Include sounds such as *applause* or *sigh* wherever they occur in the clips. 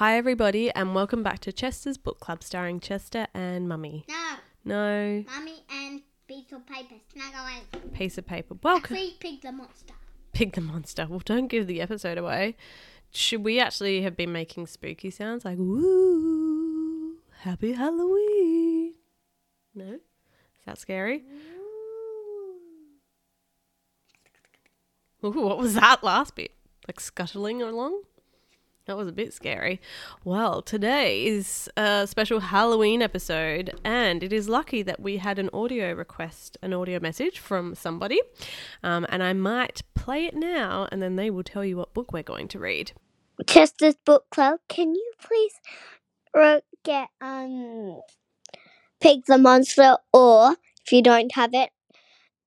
Hi, everybody, and welcome back to Chester's Book Club starring Chester and Mummy. No, No, mummy and piece of paper. Snag away. piece of paper. Welcome. Actually, pig the monster. Pig the monster. Well, don't give the episode away. Should we actually have been making spooky sounds like woo, happy Halloween? No? Is that scary? Ooh, what was that last bit? Like scuttling along? That was a bit scary. Well, today is a special Halloween episode, and it is lucky that we had an audio request, an audio message from somebody. Um, and I might play it now, and then they will tell you what book we're going to read. Chester's book club. Can you please get um pig the monster, or if you don't have it,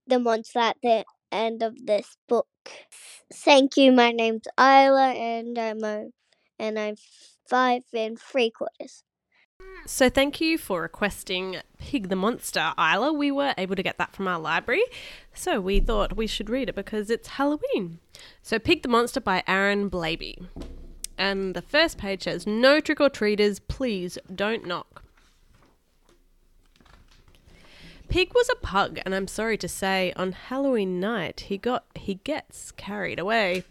the monster at the end of this book. Thank you. My name's Isla, and I'm a, and I'm five and three quarters. So, thank you for requesting Pig the Monster, Isla. We were able to get that from our library, so we thought we should read it because it's Halloween. So, Pig the Monster by Aaron Blabey. And the first page says, No trick or treaters, please don't knock. Pig was a pug, and I'm sorry to say, on Halloween night he got he gets carried away.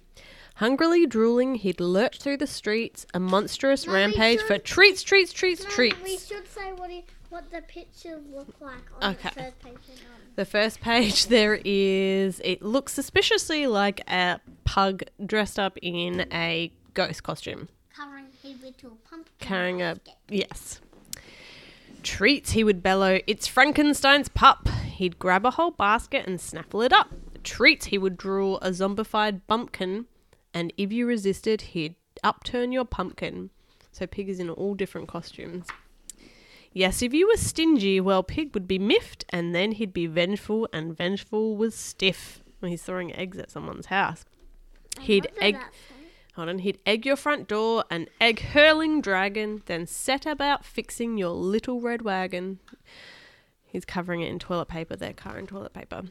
Hungrily drooling, he'd lurch through the streets, a monstrous Mummy, rampage for treats, treats, treats, treats, treats. we should say what it, what the pictures look like on Okay. the first page. and on- The first page *laughs* there is it looks suspiciously like a pug dressed up in a ghost costume, Covering his little pumpkin. carrying a yes. Treats, he would bellow, it's Frankenstein's pup. He'd grab a whole basket and snaffle it up. Treats, he would drool a zombified bumpkin, and if you resisted, he'd upturn your pumpkin. So Pig is in all different costumes. Yes, if you were stingy, well, Pig would be miffed, and then he'd be vengeful, and vengeful was stiff when he's throwing eggs at someone's house. He'd egg. Hold on, he'd egg your front door, an egg hurling dragon, then set about fixing your little red wagon. He's covering it in toilet paper, their car in toilet paper.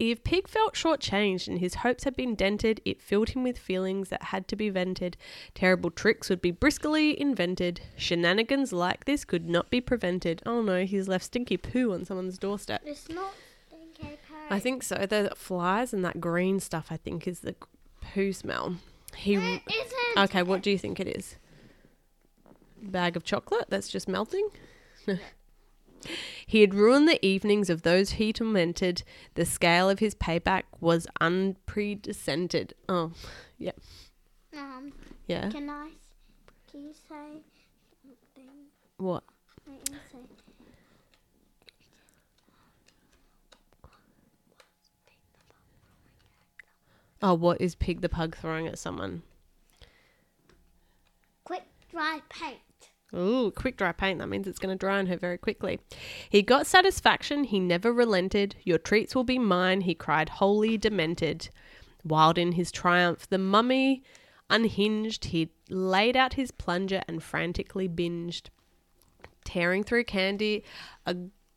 If Pig felt shortchanged and his hopes had been dented, it filled him with feelings that had to be vented. Terrible tricks would be briskly invented. Shenanigans like this could not be prevented. Oh no, he's left stinky poo on someone's doorstep. It's not stinky poo. I think so. The flies and that green stuff, I think, is the poo smell. He. It isn't. Okay, what do you think it is? Bag of chocolate that's just melting? *laughs* he had ruined the evenings of those he tormented. The scale of his payback was unprecedented. Oh, yeah. Um, Yeah. can I? Can you say something? What? What you say? Oh, what is Pig the Pug throwing at someone? Quick dry paint. Ooh, quick dry paint. That means it's going to dry on her very quickly. He got satisfaction. He never relented. Your treats will be mine. He cried, wholly demented. Wild in his triumph, the mummy unhinged. He laid out his plunger and frantically binged. Tearing through candy, a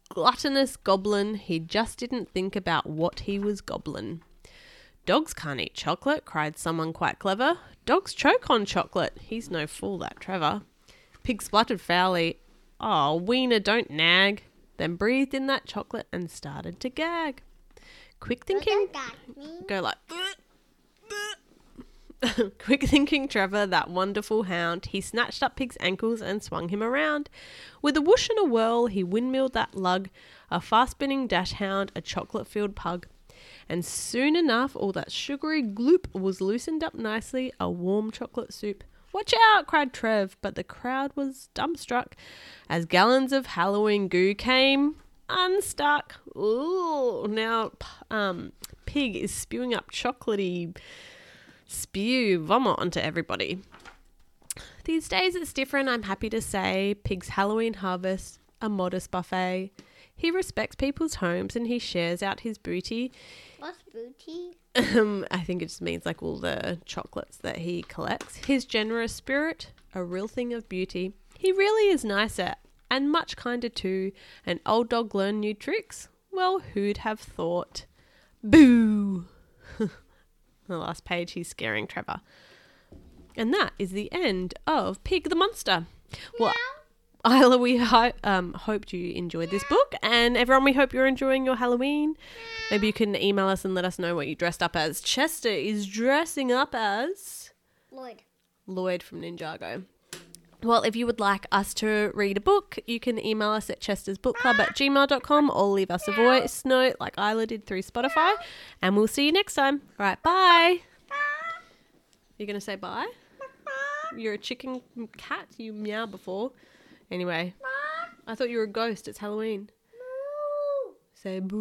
gluttonous goblin. He just didn't think about what he was goblin. Dogs can't eat chocolate, cried someone quite clever. Dogs choke on chocolate. He's no fool, that Trevor. Pig spluttered foully. Oh, Wiener, don't nag. Then breathed in that chocolate and started to gag. Quick thinking, What does that mean? go like. *laughs* Quick thinking Trevor, that wonderful hound, he snatched up Pig's ankles and swung him around. With a whoosh and a whirl, he windmilled that lug, a fast spinning dachshund, a chocolate filled pug. And soon enough, all that sugary gloop was loosened up nicely, a warm chocolate soup. Watch out, cried Trev, but the crowd was dumbstruck as gallons of Halloween goo came unstuck. Ooh, now um, Pig is spewing up chocolatey spew vomit onto everybody. These days it's different, I'm happy to say. Pig's Halloween harvest, a modest buffet. He respects people's homes and he shares out his booty. What's booty? Um, I think it just means like all the chocolates that he collects. His generous spirit, a real thing of beauty. He really is nicer and much kinder too. An old dog learn new tricks? Well, who'd have thought? Boo! *laughs* the last page, he's scaring Trevor. And that is the end of Pig the Monster. Well, Isla, we ho- um, hoped you enjoyed this book, and everyone, we hope you're enjoying your Halloween. Maybe you can email us and let us know what you dressed up as. Chester is dressing up as Lloyd. Lloyd from Ninjago. Well, if you would like us to read a book, you can email us at chestersbookclub at gmail.com or leave us a voice note like Isla did through Spotify. And we'll see you next time. All right, bye. You're going to say bye? You're a chicken cat. You meow before. Anyway, I thought you were a ghost. It's Halloween. Say bye.